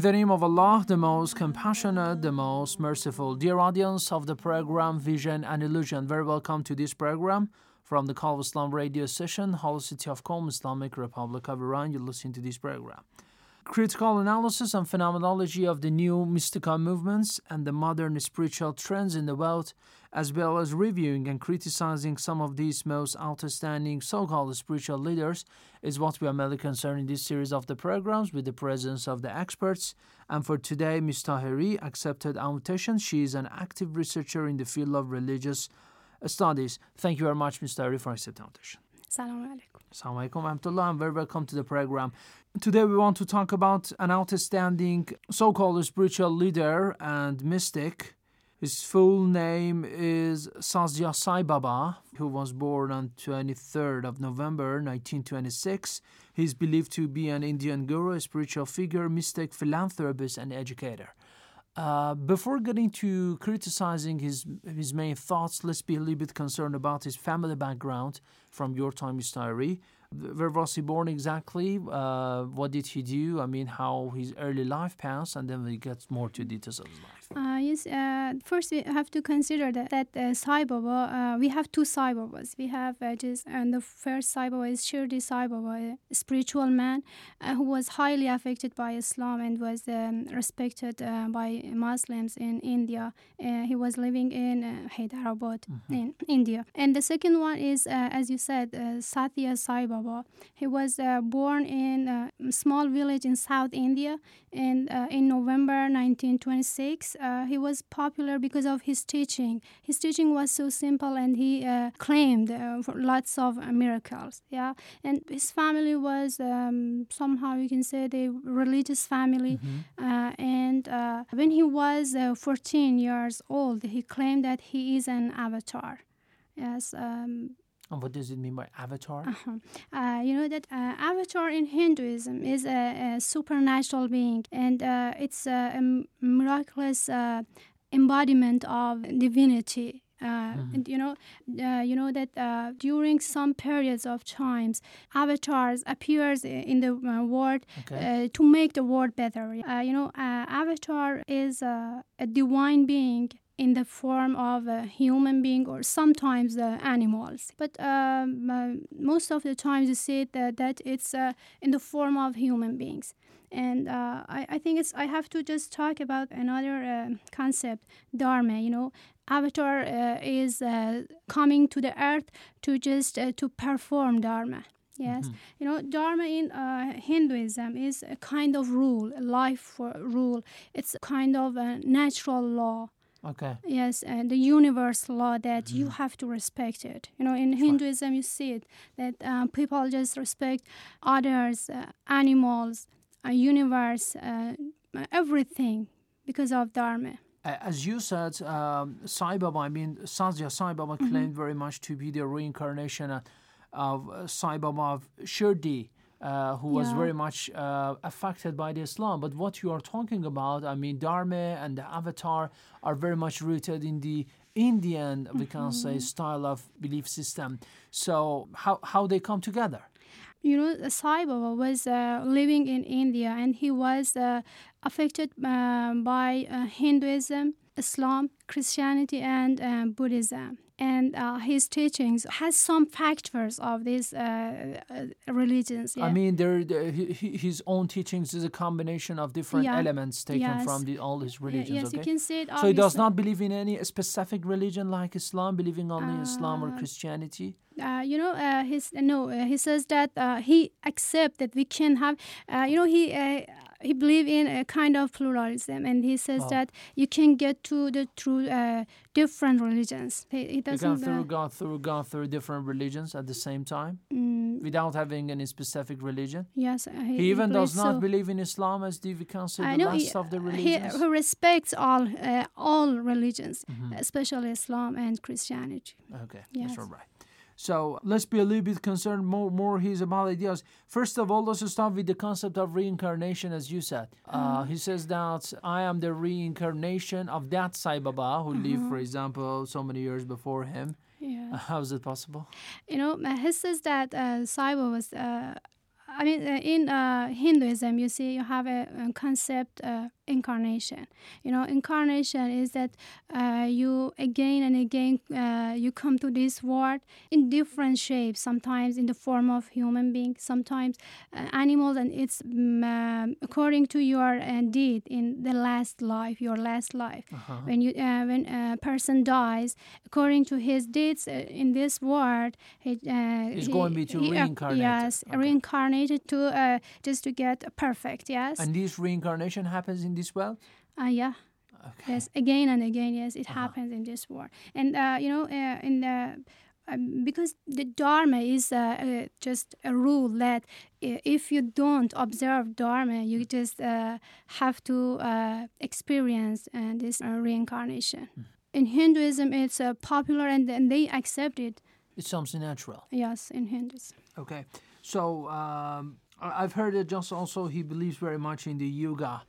In the name of Allah, the most compassionate, the most merciful. Dear audience of the program Vision and Illusion, very welcome to this program from the Call of Islam radio station, Holy City of Qom, Islamic Republic of Iran. You're listening to this program. Critical analysis and phenomenology of the new mystical movements and the modern spiritual trends in the world, as well as reviewing and criticizing some of these most outstanding so called spiritual leaders, is what we are mainly concerned in this series of the programs with the presence of the experts. And for today, Ms. Tahiri accepted our invitation. She is an active researcher in the field of religious studies. Thank you very much, Ms. Tahiri, for accepting our invitation. Assalamu alaikum. Assalamu alaikum and very welcome to the program. Today we want to talk about an outstanding so-called spiritual leader and mystic. His full name is Satya Sai Baba, who was born on 23rd of November 1926. He is believed to be an Indian guru, spiritual figure, mystic, philanthropist, and educator. Uh, before getting to criticizing his his main thoughts, let's be a little bit concerned about his family background from your time, Mr. Tahiri. Where was he born exactly? Uh, what did he do? I mean, how his early life passed, and then we get more to details of his life. Uh, yes, uh, first we have to consider that, that uh, Sai Baba, uh, we have two Sai Babas. We have uh, just, and the first Sai Baba is Shirdi Sai Baba, a spiritual man uh, who was highly affected by Islam and was um, respected uh, by Muslims in India. Uh, he was living in uh, Hyderabad in India. And the second one is, uh, as you said, uh, Satya Sai Baba. He was uh, born in a small village in South India and uh, in November 1926. Uh, he was popular because of his teaching. His teaching was so simple, and he uh, claimed uh, for lots of uh, miracles. Yeah, and his family was um, somehow you can say the religious family. Uh, and uh, when he was uh, 14 years old, he claimed that he is an avatar. Yes. Um, And what does it mean by avatar? uh-huh. Uh, you know that uh, avatar in Hinduism is a, a supernatural being, and uh, it's a miraculous uh, embodiment of divinity. Uh, and you know, uh, you know that uh, during some periods of times, avatars appears in the uh, world Okay. uh, to make the world better. Uh, you know, uh, avatar is uh, a divine being in the form of a human being or sometimes uh, animals. But um, uh, most of the times you see that, that it's uh, in the form of human beings. And uh, I, I think it's I have to just talk about another uh, concept, dharma. You know, avatar uh, is uh, coming to the earth to just uh, to perform dharma. Yes, you know, dharma in uh, Hinduism is a kind of rule, a life for rule. It's a kind of a natural law. Okay. Yes, and the universe law that you have to respect it. You know, in Hinduism, you see it that um, people just respect others, uh, animals, uh, universe, uh, everything because of dharma. Uh, As you said, um, Sai Baba, I mean, Satya Sai Baba claimed very much to be the reincarnation uh, of uh, Sai Baba of Shirdi, uh, who was Yeah. very much uh, affected by the Islam. But what you are talking about, I mean, Dharma and the Avatar are very much rooted in the Indian, we can say, style of belief system. So, how, how they come together? You know, Sai Baba was uh, living in India and he was uh, affected uh, by uh, Hinduism. Islam, Christianity, and uh, Buddhism. And uh, his teachings has some factors of these uh, uh, religions. I mean, there, there he- he- his own teachings is a combination of different Yeah. elements taken Yes. from the, all his Yeah, religions. yes, okay? you can say it. so he does not believe in any specific religion like Islam, believing only in Islam or Uh, Christianity. uh, you know, uh, his no, uh, he says that uh, he accept that we can have, uh, you know, he uh, he believe in a kind of pluralism, and he says Oh. that you can get to the through uh, different religions. He, he You doesn't. gone through, uh, gone through, gone through different religions at the same time mm, without having any specific religion. yes, uh, he, He even does not so. believe in Islam as the we consider I the know he, last of the religions. he respects all uh, all religions, Mhm. especially Islam and Christianity. Okay, Yes. that's all right. So let's be a little bit concerned more more his about ideas. First of all, let's start with the concept of reincarnation, as you said. Uh, he says that I am the reincarnation of that Sai Baba who lived, for example, so many years before him. Yeah. How is it possible? you know, uh, he says that uh, Saiba was. Uh, I mean, uh, in uh, Hinduism, you see, you have a, a concept uh, incarnation. You know, incarnation is that uh, you again and again uh, you come to this world in different shapes. Sometimes in the form of human being, sometimes uh, animals, and it's um, according to your uh, deed in the last life, your last life. Uh-huh. When you uh, when a person dies, according to his deeds uh, in this world, he, uh, He's he- going to be to he, reincarnated. yes, Okay. reincarnated to uh, just to get perfect. Yes. And this reincarnation happens in this world? Uh, yeah. Okay. Yes, again and again. Yes, it Uh-huh. happens in this world, and uh, you know, uh, in the um, because the dharma is uh, uh, just a rule that if you don't observe dharma, you just uh, have to uh, experience uh, this uh, reincarnation. Hmm. In Hinduism, it's uh, popular, and, and they accept it. It's something natural. Yes, in Hinduism. Okay. So um, I've heard that just also he believes very much in the yoga.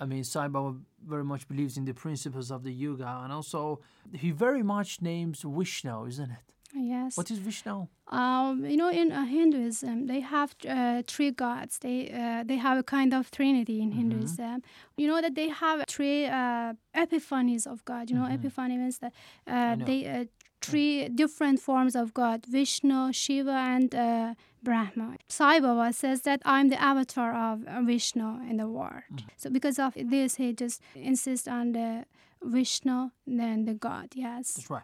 I mean, Sai Baba very much believes in the principles of the yoga, and also he very much names Vishnu, isn't it? Yes. What is Vishnu? Um, you know, in uh, Hinduism, they have uh, three gods. They uh, they have a kind of trinity in Hinduism. You know that they have three uh, epiphanies of God. You know, epiphany means that uh, they uh, three different forms of God: Vishnu, Shiva, and uh, Brahma. Sai Baba says that I'm the avatar of Vishnu in the world. So because of this, he just insists on the Vishnu, then the God. Yes. That's right.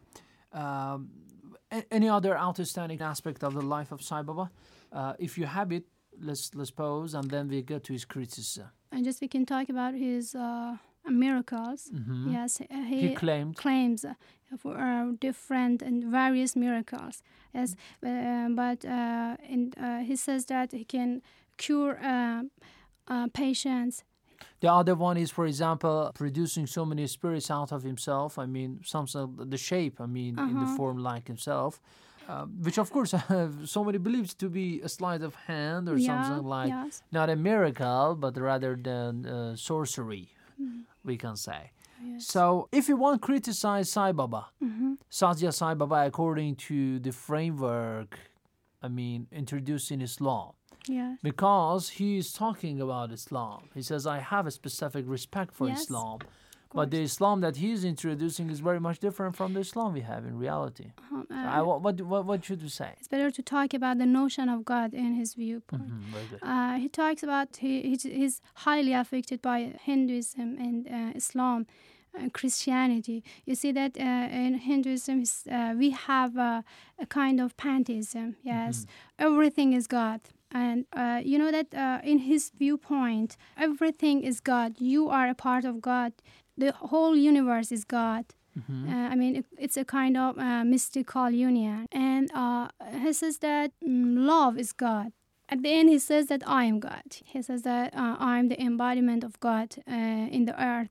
Um, any other outstanding aspect of the life of Sai Baba? Uh, if you have it, let's let's pause, and then we get to his criticism. and just we can talk about his uh, miracles. Yes, he, Mm-hmm. He claimed claims uh, for uh, different and various miracles. Yes, uh, but uh, in, uh, he says that he can cure uh, uh, patients. The other one is, for example, producing so many spirits out of himself. I mean, some the shape. I mean, in the form like himself, uh, which of course so many believes to be a sleight of hand or Yeah, something like yes. not a miracle, but rather than uh, sorcery, Mm-hmm. we can say. So, if you want to criticize Sai Baba, Mm-hmm. Satya Sai Baba, according to the framework, I mean, introduced in Islam, Yes. because he is talking about Islam. He says, I have a specific respect for Yes, Islam. But the Islam that he is introducing is very much different from the Islam we have in reality. Um, uh, I, what, what, what, should we say? it's better to talk about the notion of God in his viewpoint. Hmm, good. Uh, he talks about he, he's, he's highly affected by Hinduism and uh, Islam, Christianity. You see that uh, in Hinduism uh, we have uh, a kind of pantheism. Yes, everything is God. And uh, you know that uh, in his viewpoint, everything is God. You are a part of God. The whole universe is God. Uh, I mean, it, it's a kind of uh, mystical union. And uh, he says that mm, love is God. At the end, he says that I am God. He says that uh, I am the embodiment of God uh, in the earth.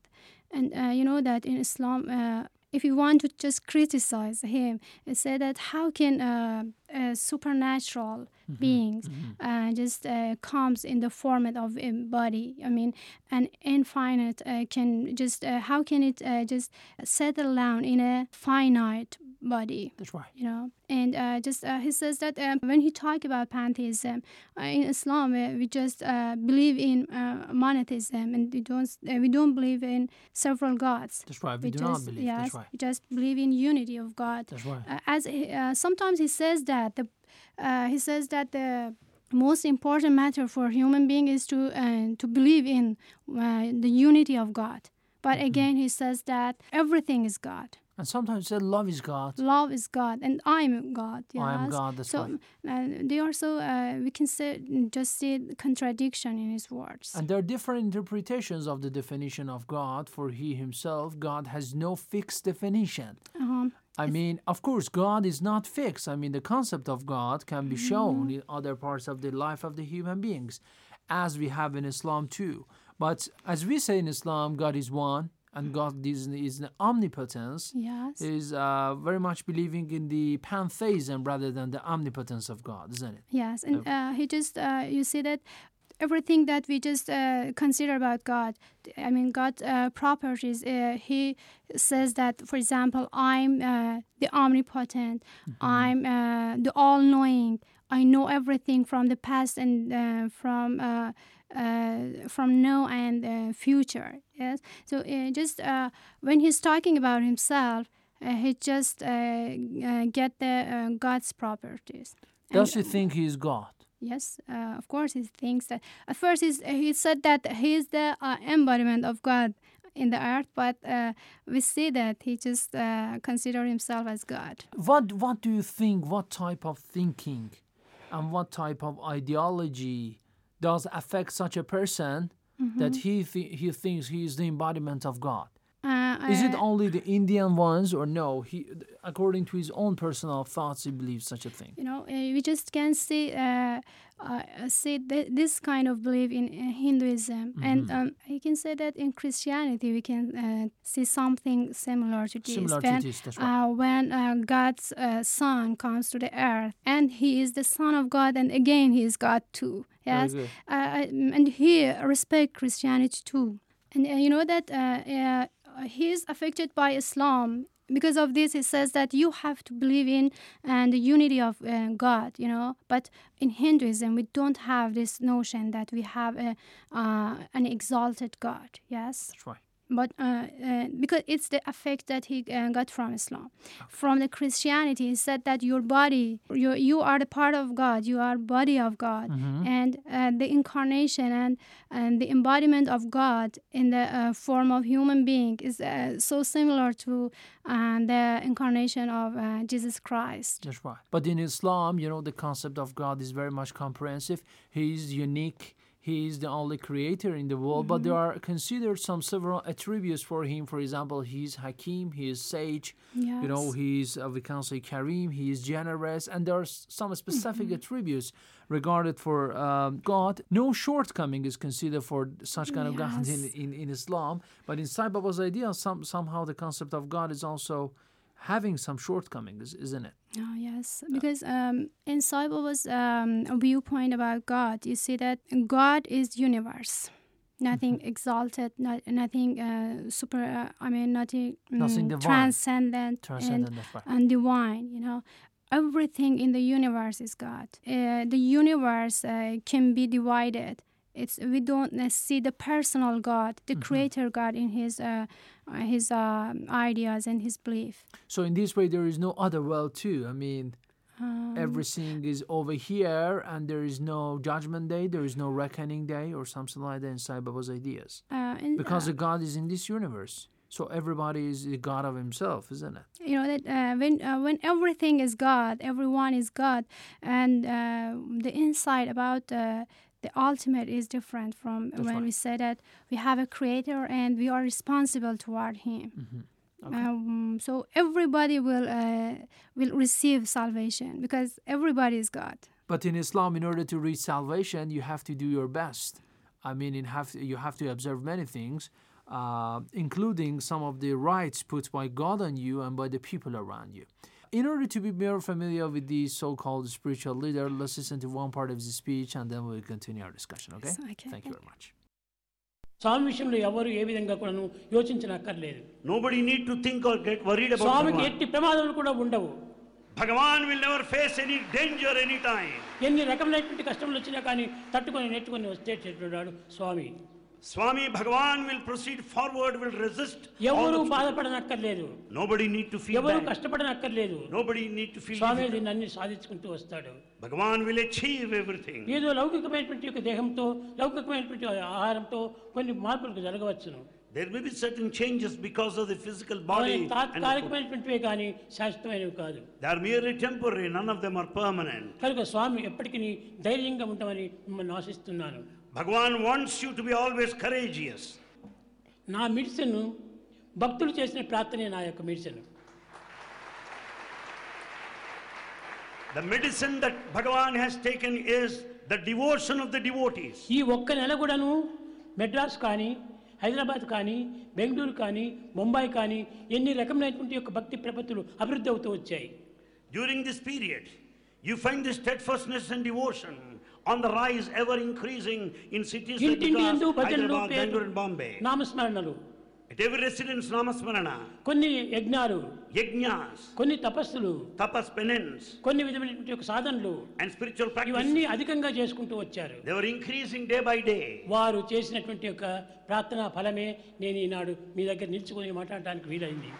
And uh, you know that in Islam, uh, if you want to just criticize him, and say that how can uh, supernatural beings uh, just uh, comes in the format of a body? I mean, an infinite uh, can just uh, how can it uh, just settle down in a finite body That's right. you know and uh, just uh, he says that um, when he talk about pantheism uh, in islam we just uh, believe in uh, monotheism and we don't we don't believe in several gods That's right. We, do just not believe. yes That's right. we just believe in unity of god That's right. as uh, sometimes he says that the uh, he says that the most important matter for human being is to uh, to believe in uh, the unity of God. But Mm-hmm. again, he says that everything is God. And sometimes say love is God. Love is God, and I'm God. Yes. I am God, that's so uh, they also uh, we can say just see contradiction in his words. And there are different interpretations of the definition of God. For he himself, God has no fixed definition. Um, I mean, of course, God is not fixed. I mean, the concept of God can be shown in other parts of the life of the human beings, as we have in Islam too. But as we say in Islam, God is one, and God is, is an omnipotence. yes. Is uh, very much believing in the pantheism rather than the omnipotence of God, isn't it? Yes, and uh, he just uh, you see that everything that we just uh, consider about God, I mean God's uh, properties. Uh, he says that, for example, I'm uh, the omnipotent, I'm uh, the all-knowing. I know everything from the past and uh, from uh, uh, from now and uh, future. Yes, so uh, just uh, when he's talking about himself, uh, he just uh, uh, get the uh, God's properties. Does And, he think he is God? Yes, uh, of course, he thinks that. At first, he's, he said that he is the uh, embodiment of God in the earth, but uh, we see that he just uh, consider himself as God. What What do you think? What type of thinking, and what type of ideology does affect such a person that he th- he thinks he is the embodiment of God? Uh, Is it uh, only the Indian ones, or no? He, according to his own personal thoughts, he believes such a thing. you know, uh, we just can see uh, uh, see th- this kind of belief in uh, Hinduism, and Mm-hmm. um, you can say that in Christianity we can uh, see something similar to this. Similar to when, this, that's right. uh, when uh, God's uh, Son comes to the earth, and He is the Son of God, and again He is God too. Yes, uh, uh, and He respect Christianity too, and uh, you know that uh, uh, He is affected by Islam. Because of this he says that you have to believe in and the unity of uh, god you know? But in hinduism we don't have this notion that we have a, uh, an exalted god yes? That's right. But uh, uh, because it's the effect that he uh, got from Islam. From the Christianity, he said that your body, you you are the part of God, you are body of God, and uh, the incarnation and and the embodiment of God in the uh, form of human being is uh, so similar to the incarnation of uh, Jesus Christ. That's right. But in Islam, you know, the concept of God is very much comprehensive. He is unique. He is the only creator in the world, but there are considered some several attributes for him. For example, he is Hakim, he is sage, you know, Yes. he is, uh, we can say, Kareem, he is generous, and there are some specific attributes regarded for um, God. No shortcoming is considered for such kind of God in, in, in Islam, but in Sai Baba's idea, some, somehow the concept of God is also having some shortcomings, isn't it? Oh, yes, because um, in Baba's um, viewpoint about God, you see that God is universe, nothing Mm-hmm. exalted, not, nothing uh, super. Uh, I mean, nothing, Nothing mm, divine. transcendent, Transcendent, and, and divine. You know, everything in the universe is God. Uh, the universe uh, can be divided. It's we don't uh, see the personal God, the Creator God, in His uh, uh, His uh, ideas and His belief. So in this way, there is no other world too. I mean, Um, everything is over here, and there is no judgment day, there is no reckoning day, or something like that in Sai Baba's ideas. uh, in, Because the God is in this universe, so everybody is the God of himself, isn't it? you know that uh, when uh, when everything is God, everyone is God, and uh, the insight about uh, the ultimate is different from when right. we say that we have a creator and we are responsible toward Him. Mm-hmm. Um, so everybody will uh, will receive salvation because everybody is God. But in Islam, in order to reach salvation, you have to do your best. I mean, in have you have to observe many things, uh, including some of the rights put by God on you and by the people around you In order to be more familiar with the so-called spiritual leader, let's listen to one part of his speech and then we'll continue our discussion. Okay? Yes, okay, Thank you thank very much. స్వామి విషయంలో ఎవరు ఏ విధంగా కూడాను యోచించనక్కర్లేదు Nobody need to think or get worried about స్వామికి Bhagavan. ఎట్టి ప్రమాదాలు కూడా ఉండవు Bhagavan will never face any danger any time. ఎన్ని రకములైనటువంటి కష్టములు వచ్చినా కానీ తట్టుకొని నెట్టుకొని వచ్చేటట్టున్నాడు స్వామి Swami Bhagavan will proceed forward, will resist. all ఎవరు obstacles. బాధపడనక్కర్లేదు Nobody need to feel ఎవరు bad. కష్టపడనక్కర్లేదు Nobody need to feel Swamy difficult. దీన్ని అన్ని సాధించుకుంటూ వస్తాడు Bhagavan will achieve everything. ఏదో లౌకికమైనటువంటి యొక్క దేహంతో లౌకికమైనటువంటి ఆహారంతో కొన్ని మార్పులకు జరగవచ్చును There may be certain changes because of the physical అవి body. and the food. తాత్కాలికమైనటువంటివే కానీ శాశ్వతమైనవి కాదు They are merely temporary, none of them are permanent. కనుక స్వామి ఎప్పటికీ ధైర్యంగా ఉంటామని మిమ్మల్ని ఆశిస్తున్నాను Bhagavan wants you to be always courageous. నా మెడిసిన్ భక్తులు చేసిన ప్రార్థనే నా యొక్క medicine The medicine that Bhagavan has taken is the devotion of the devotees. ఈ ఒక్క నెల కూడాను మెడ్రాస్ కానీ హైదరాబాద్ కానీ బెంగళూరు కానీ ముంబై కానీ ఎన్ని రకమైనటువంటి యొక్క భక్తి ప్రపత్తులు అభివృద్ధి అవుతూ వచ్చాయి During this period, you find the steadfastness and devotion on the rise, ever increasing in cities like ఇంటింటి ఎందు Gujarat, భజనలు Bangalore and Bombay. నామస్మరణలు At every residence, Namasmarana, కొన్ని యజ్ఞాలు yajnas, కొన్ని తపస్సులు tapas, penance, కొన్ని విధమైనటువంటి యొక్క సాధనలు and spiritual practices. ఇవన్నీ అధికంగా చేసుకుంటూ వచ్చారు They were increasing day by day. వారు చేసినటువంటి యొక్క ప్రార్థనా ఫలమే నేను ఈనాడు మీ దగ్గర నిల్చుకొని మాట్లాడటానికి వీలైంది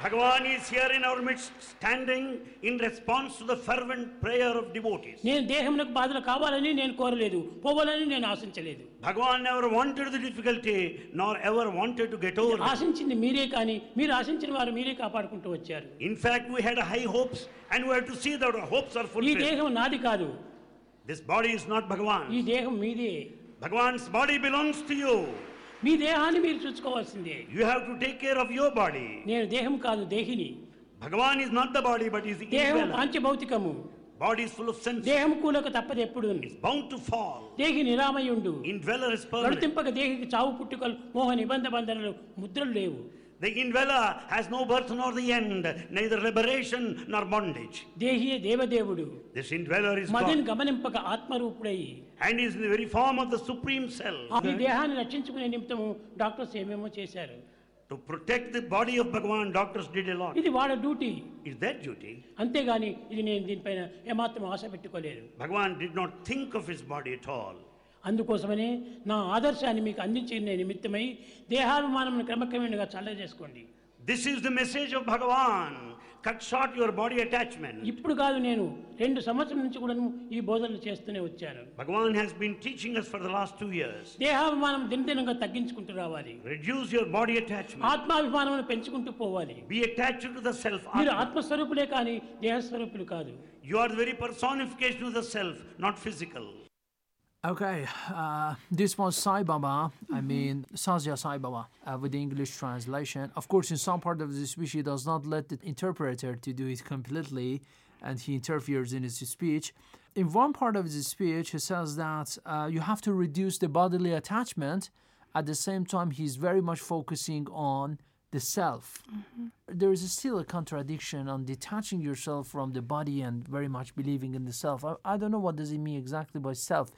Bhagavan is here in our midst, standing in response to the fervent prayer of devotees. నేను దేహమునకు బాధలు కావాలని నేను కోరలేదు పోవాలని నేను ఆశించలేదు Bhagavan never wanted the difficulty, nor ever wanted to get over. it. ఆశించింది మీరే కానీ మీరు ఆశించిన వారు మీరే కాపాడుకుంటూ వచ్చారు In fact, we had high hopes, and we have to see that our hopes are ఈ fulfilled. దేహం నాది కాదు This body is not ఈ Bhagavan. దేహం మీదే Bhagavan's body belongs to you. మీ దేహాన్ని మీరు చూసుకోవాల్సిందే. You have to take care of your body నేను దేహం కాదు దేహిని. Bhagavan is not the body but is దేహం పంచభౌతికము. బాడీ ఫుల్ ఆఫ్ సెన్స్ దేహం కూలక తప్పదు ఎప్పుడు. బౌండ్ టు ఫాల్ దేహి నిరామయుండు. ఇన్ డ్వెల్లర్ ఇస్ పర్మనెంట్ దేహికి చావు పుట్టుకలు మోహ నిబంధ బంధనలు ముద్రలు లేవు. The indweller has no birth nor the end, neither liberation nor bondage. This indweller is God. And is in the very form of the supreme self. To protect the body of Bhagavan, doctors did a lot. It is వాళ్ళ duty It's their duty. అంతేగాని ఇది నేను దీనిపైన Bhagavan did not think of his body at all. అందుకోసమనే నా ఆదర్శాన్ని మీకు అందించిన నిమిత్తమై దేహాభిమానం క్రమక్రమేణగా చల్ల చేసుకోండి this is the message of Bhagavan cut short your body attachment ఇప్పుడు కాదు నేను రెండు సంవత్సరం నుంచి కూడా ఈ బోధనలు చేస్తూనే వచ్చాను. Bhagavan has been teaching us for the last 2 years దేహాభిమానం దినదినంగా తగ్గించుకుంటూ రావాలి. రిడ్యూస్ యువర్ బాడీ అటాచ్మెంట్ ఆత్మాభిమానాన్ని పెంచుకుంటూ పోవాలి. Be attached to the self మీరు ఆత్మస్వరూపులే కానీ దేహస్వరూపులు కాదు. You are the very personification of the self not physical Okay, uh, this was Sai Baba, I mean Satya Sai Baba, uh, with the English translation. Of course, in some part of the speech, he does not let the interpreter to do it completely, and he interferes in his speech. In one part of his speech, he says that uh, you have to reduce the bodily attachment. At the same time, he's very much focusing on the self. There is still a contradiction on detaching yourself from the body and very much believing in the self. I, I don't know what does he mean exactly by self.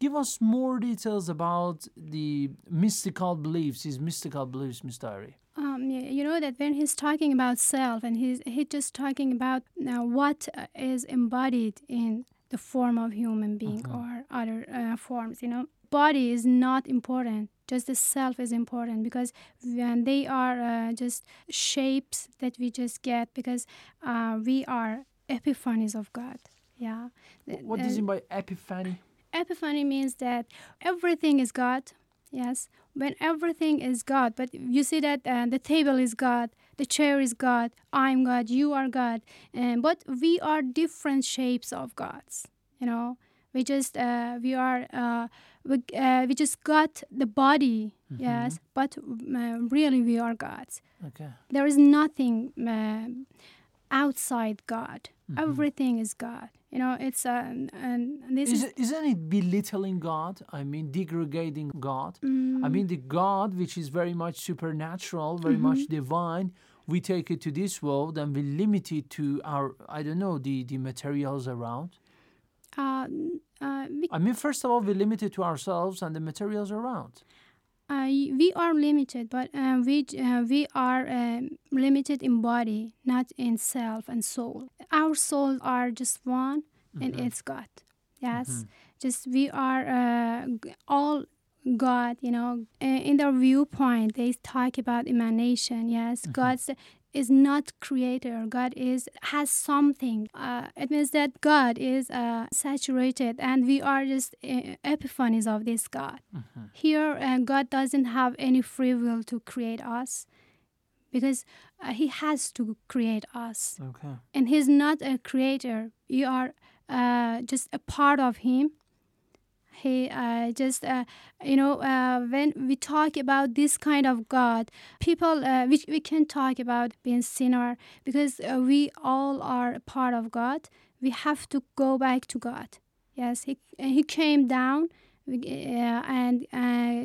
Give us more details about the mystical beliefs, his mystical beliefs, Ms. Tahiri. Um, yeah, you know that when he's talking about self and he's he's just talking about uh, what uh, embodied in the form of human being or other uh, forms you know body is not important just the self is important because when they are uh, just shapes that we just get because uh, we are epiphanies of god yeah What does uh, he mean by epiphany? Epiphany means that everything is God. Yes, when everything is God, but you see that uh, the table is God, the chair is God, I'm God, you are God, and but we are different shapes of gods. You know, we just uh, we are uh, we, uh, we just got the body. Yes, but uh, really we are gods. Okay. There is nothing uh, outside God. Everything is God. You know, it's uh, and this Is is isn't it belittling God? I mean, degrading God. I mean, the God which is very much supernatural, very much divine. We take it to this world and we limit it to our, I don't know, the, the materials around. Uh, uh, I mean, first of all, we limit it to ourselves and the materials around. Uh, we are limited, but uh, we uh, we are um, limited in body, not in self and soul. Our souls are just one, and Mhm. it's God. Yes, Mhm. just we are uh, all God. You know, Uh, in their viewpoint, they talk about emanation. Yes, God is not creator. God is has something. Uh, it means that God is uh, saturated, and we are just uh, epiphanies of this God. Here, uh, God doesn't have any free will to create us because uh, He has to create us. Okay. And He's not a creator. You are uh, just a part of Him. He uh, just, uh, you know, uh, when we talk about this kind of God, people, uh, we, we can talk about being sinner because uh, we all are part of God. We have to go back to God. Yes, He, he came down uh, and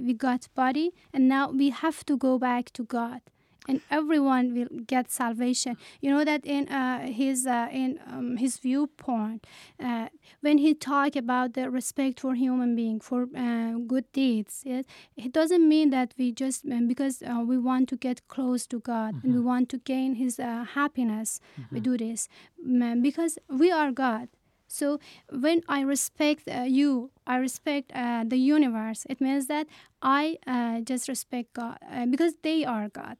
we got body, and now we have to go back to God. And everyone will get salvation. You know that in uh, his uh, in um, his viewpoint, uh, when he talk about the respect for human being for uh, good deeds, it, it doesn't mean that we just um, because uh, we want to get close to God and we want to gain His uh, happiness, we do this because we are God. So when I respect uh, you, I respect uh, the universe. It means that I uh, just respect God uh, because they are God,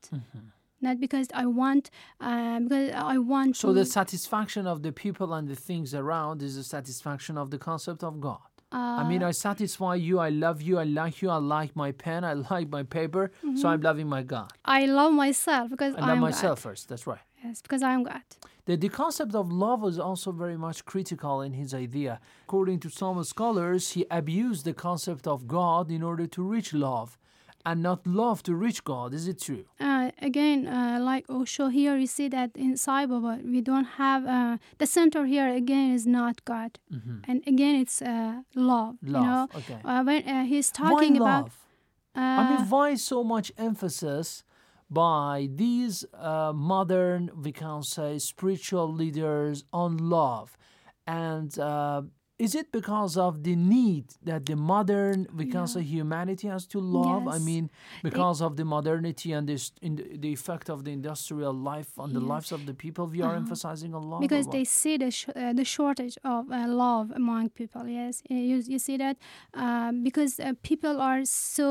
not because I want. Uh, because I want So the satisfaction of the people and the things around is the satisfaction of the concept of God. I mean, I satisfy you, I love you, I like you, I like my pen, I like my paper, so I'm loving my God. I love myself because I love I'm myself God. first, that's right. Yes, because I'm God. The, the concept of love was also very much critical in his idea. According to some scholars, he abused the concept of God in order to reach love and not love to reach God. Is it true? Uh, again, uh, like Osho here, you see that in Sai Baba, we don't have uh, the center here. Again, is not God, and again, it's uh, love. You Love, know, okay. uh, when uh, he's Why talking about. love? Uh, I mean, why so much emphasis by these uh, modern, we can say, spiritual leaders on love? And uh, is it because of the need that the modern, we can say, humanity has to love? I mean, because of the modernity and this, in the, the effect of the industrial life on the lives of the people, we are emphasizing on love. or because they see the sh- uh, the shortage of uh, love among people. Yes, Uh, you, you see that uh, because uh, people are so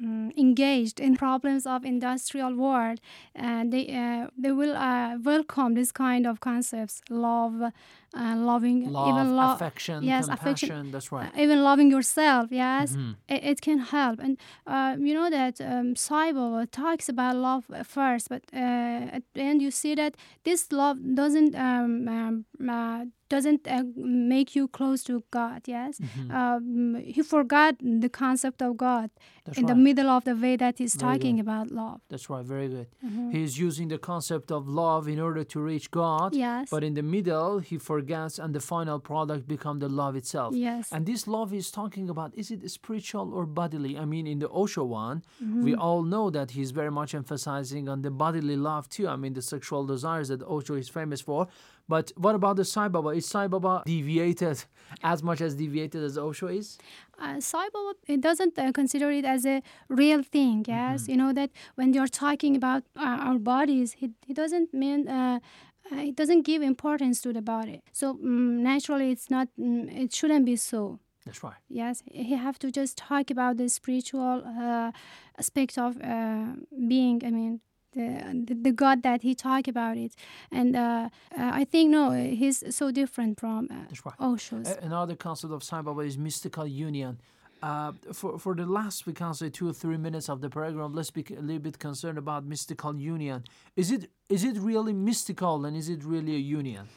uh, mm, engaged in problems of industrial world, and they uh, they will uh, welcome this kind of concepts: love, uh, loving, love, even love, affection, yes, affection. That's right. Uh, even loving yourself, yes, Mhm. it, it can help. And uh, you know that um, Baba talks about love first, but uh, at the end you see that this love doesn't um, um, uh, doesn't uh, make you close to God. Yes, um, he forgot the concept of God That's in the middle of the way that he's Very talking good. about love. That's right, very good. Mhm. He is using the concept of love in order to reach God. Yes. But in the middle, he forgets, and the final product become the love itself. Yes. And this love he's talking about, is it spiritual or bodily? I mean, in the Osho one, Mm-hmm. we all know that he's very much emphasizing on the bodily love too. I mean, the sexual desires that Osho is famous for. But what about the Sai Baba? Is Sai Baba deviated as much as deviated as Osho is? uh, Sai Baba it doesn't uh, consider it as a real thing. Yes, you know that when you're talking about uh, our bodies, he, he doesn't mean. Uh, uh, it doesn't give importance to the body. So mm naturally, it's not. Mm, it shouldn't be so. That's right. Yes, he have to just talk about the spiritual uh, aspect of uh, being. I mean, the, the God that he talked about it, and uh, uh, I think no, he's so different from uh, right. Osho's. Another concept of Sai Baba is mystical union. Uh, for for the last we can say two or three minutes of the program, let's be a little bit concerned about mystical union. Is it is it really mystical and is it really a union?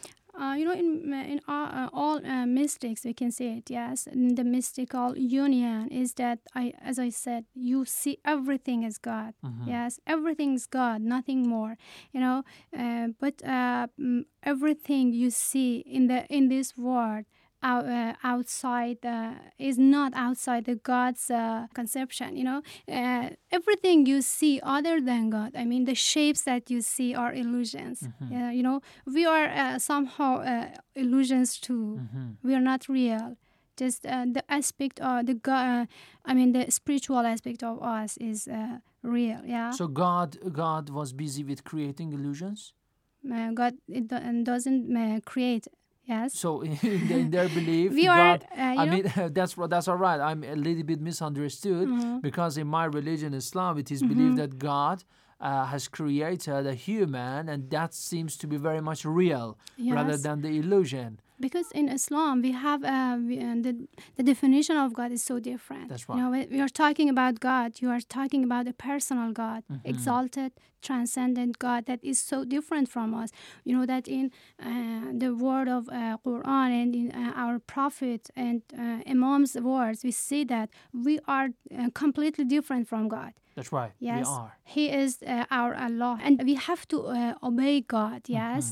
Uh, you know, in in all, uh, all uh, mystics, we can say it. Yes, in the mystical union is that I, as I said, you see everything as God. Yes, everything is God, nothing more. You know, uh, but uh, mm, everything you see in the in this world out, uh, outside uh, is not outside the God's uh, conception. You know, uh, everything you see other than God. I mean, the shapes that you see are illusions. Mm-hmm. Yeah, you know, we are uh, somehow uh, illusions too. Mm-hmm. We are not real. Just uh, the aspect of the God. I mean, the spiritual aspect of us is uh, real. Yeah. So God, God was busy with creating illusions. God it doesn't create. Yes. So in, in their belief, We are, God, uh, I know- mean, that's that's all right. I'm a little bit misunderstood Mhm. because in my religion, Islam, it is Mhm. believed that God uh, has created a human, and that seems to be very much real rather than the illusion. Because in Islam, we have uh, we, uh, the, the definition of God is so different. That's You know, we are talking about God, you are talking about a personal God, Mhm. exalted, transcendent God that is so different from us. You know that in uh, the word of uh, Quran and in uh, our prophet and uh, Imam's words, we see that we are uh, completely different from God. That's right. Yes, We are. He is uh, our Allah, and we have to uh, obey God. Yes,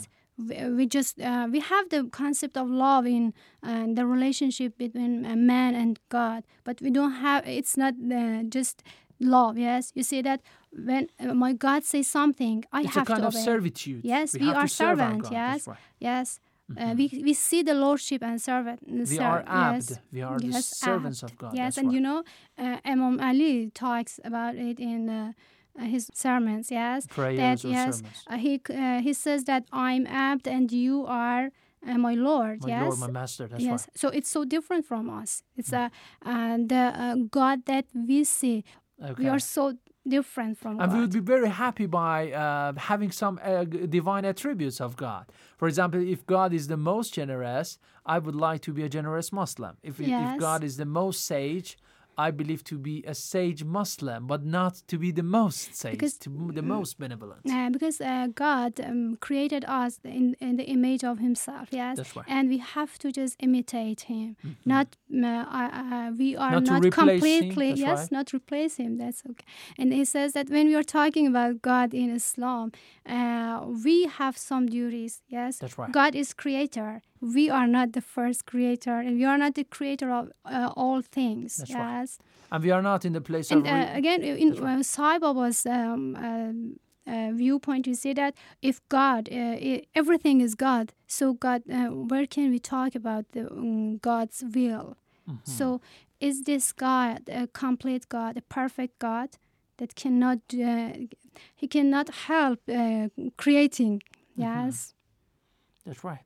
we, we just uh, we have the concept of love in uh, the relationship between a man and God, but we don't have. It's not uh, just love. Yes, you see that when uh, my God says something, I It's a have kind to of obey. servitude. Yes, We we, are servant. God. Yes, right. yes. Uh, we, we see the lordship and servant. We are abd. We are the yes, servants abd. of God. Yes, That's and right. you know, uh, Imam Ali talks about it in uh, uh, his sermons. Yes, Prayers that or yes, sermons. uh, he uh, he says that I'm abd and you are uh, my Lord. My yes, Lord, my Master. Yes. right. Mm. So it's so different from us. It's a uh, the uh, God that we see. We are so different from And God. we would be very happy by uh, having some uh, divine attributes of God. For example, if God is the most generous, I would like to be a generous Muslim. If, if God is the most sage, I believe to be a sage Muslim, but not to be the most sage, Because- to the most benevolent. Uh, because uh, God um, created us in, in the image of Himself, yes, That's right. and we have to just imitate Him. Not uh, uh, we are Not not, completely yes, right. not replace Him. That's okay. And He says that when we are talking about God in Islam, uh, we have some duties. Yes, That's right. God is Creator. We are not the first Creator, and we are not the Creator of uh, all things. That's yes. right. And we are not in the place And of. uh, again, in That's right. uh, Sai Baba's um, um, uh, viewpoint, you say that if God, uh, everything is God, so God, uh, where can we talk about the um, God's will? Mm-hmm. So, is this God a complete God, a perfect God that cannot, uh, he cannot help uh, creating? Mm-hmm. Yes. That's right.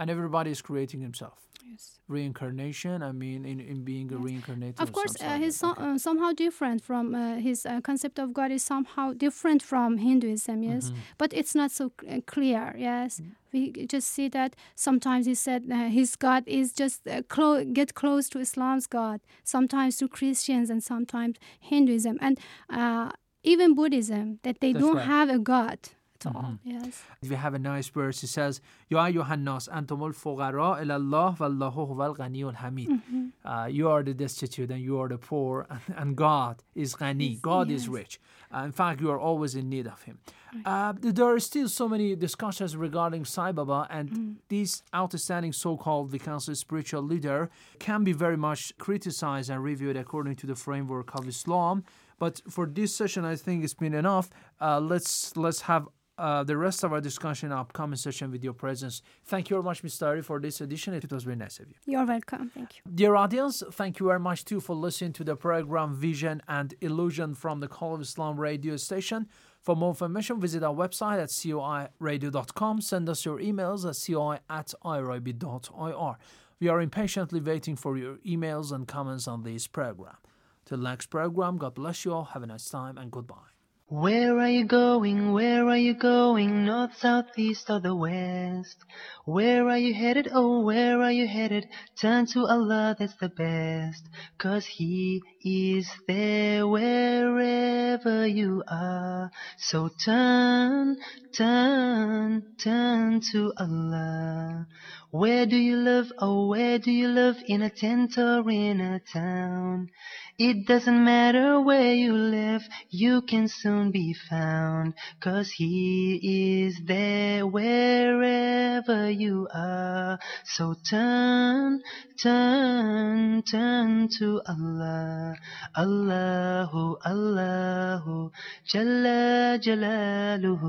And everybody is creating himself. Yes. Reincarnation, I mean, in, in being a reincarnated. Of course, uh, he's so, uh, somehow different from uh, his uh, concept of God is somehow different from Hinduism, yes, Mm-hmm. but it's not so c- uh, clear. Yes, we just see that sometimes he said uh, his God is just uh, clo- get close to Islam's God, sometimes to Christians and sometimes Hinduism and uh, even Buddhism that they That's don't right. Mm-hmm. have a God at all. Mm-hmm. Yes. We have a nice verse. It says, Ya Yohannas, antum fuqara ila Allah wallahu huwal ghaniyul hamid. Mm-hmm. Uh, you are the destitute and you are the poor and, and God is ghani. God yes. is rich. Uh, in fact, you are always in need of him. Uh, there are still so many discussions regarding Sai Baba and mm. this outstanding so-called Vikansa spiritual leader can be very much criticized and reviewed according to the framework of Islam. But for this session, I think it's been enough. Uh, let's let's have uh, the rest of our discussion in upcoming session with your presence. Thank you very much, Ms. Tahiri, for this edition. It was very nice of you. You're welcome. Thank you. Dear audience, thank you very much too for listening to the program Vision and Illusion from the Call of Islam radio station. For more information, visit our website at coiradio.com. Send us your emails at coi at irib.ir. We are impatiently waiting for your emails and comments on this program. Till next program, God bless you all. Have a nice time and goodbye. Where are you going? Where are you going? North, south, east, or the west? Where are you headed? Oh, where are you headed? Turn to Allah, that's the best. Cause He is there wherever you are. So turn, turn, turn to Allah. Where do you live? Oh, where do you live? In a tent or in a town? It doesn't matter where you live, you can soon be found. Cause He is there wherever you are. So turn, turn, turn to Allah. الله الله جل جلاله.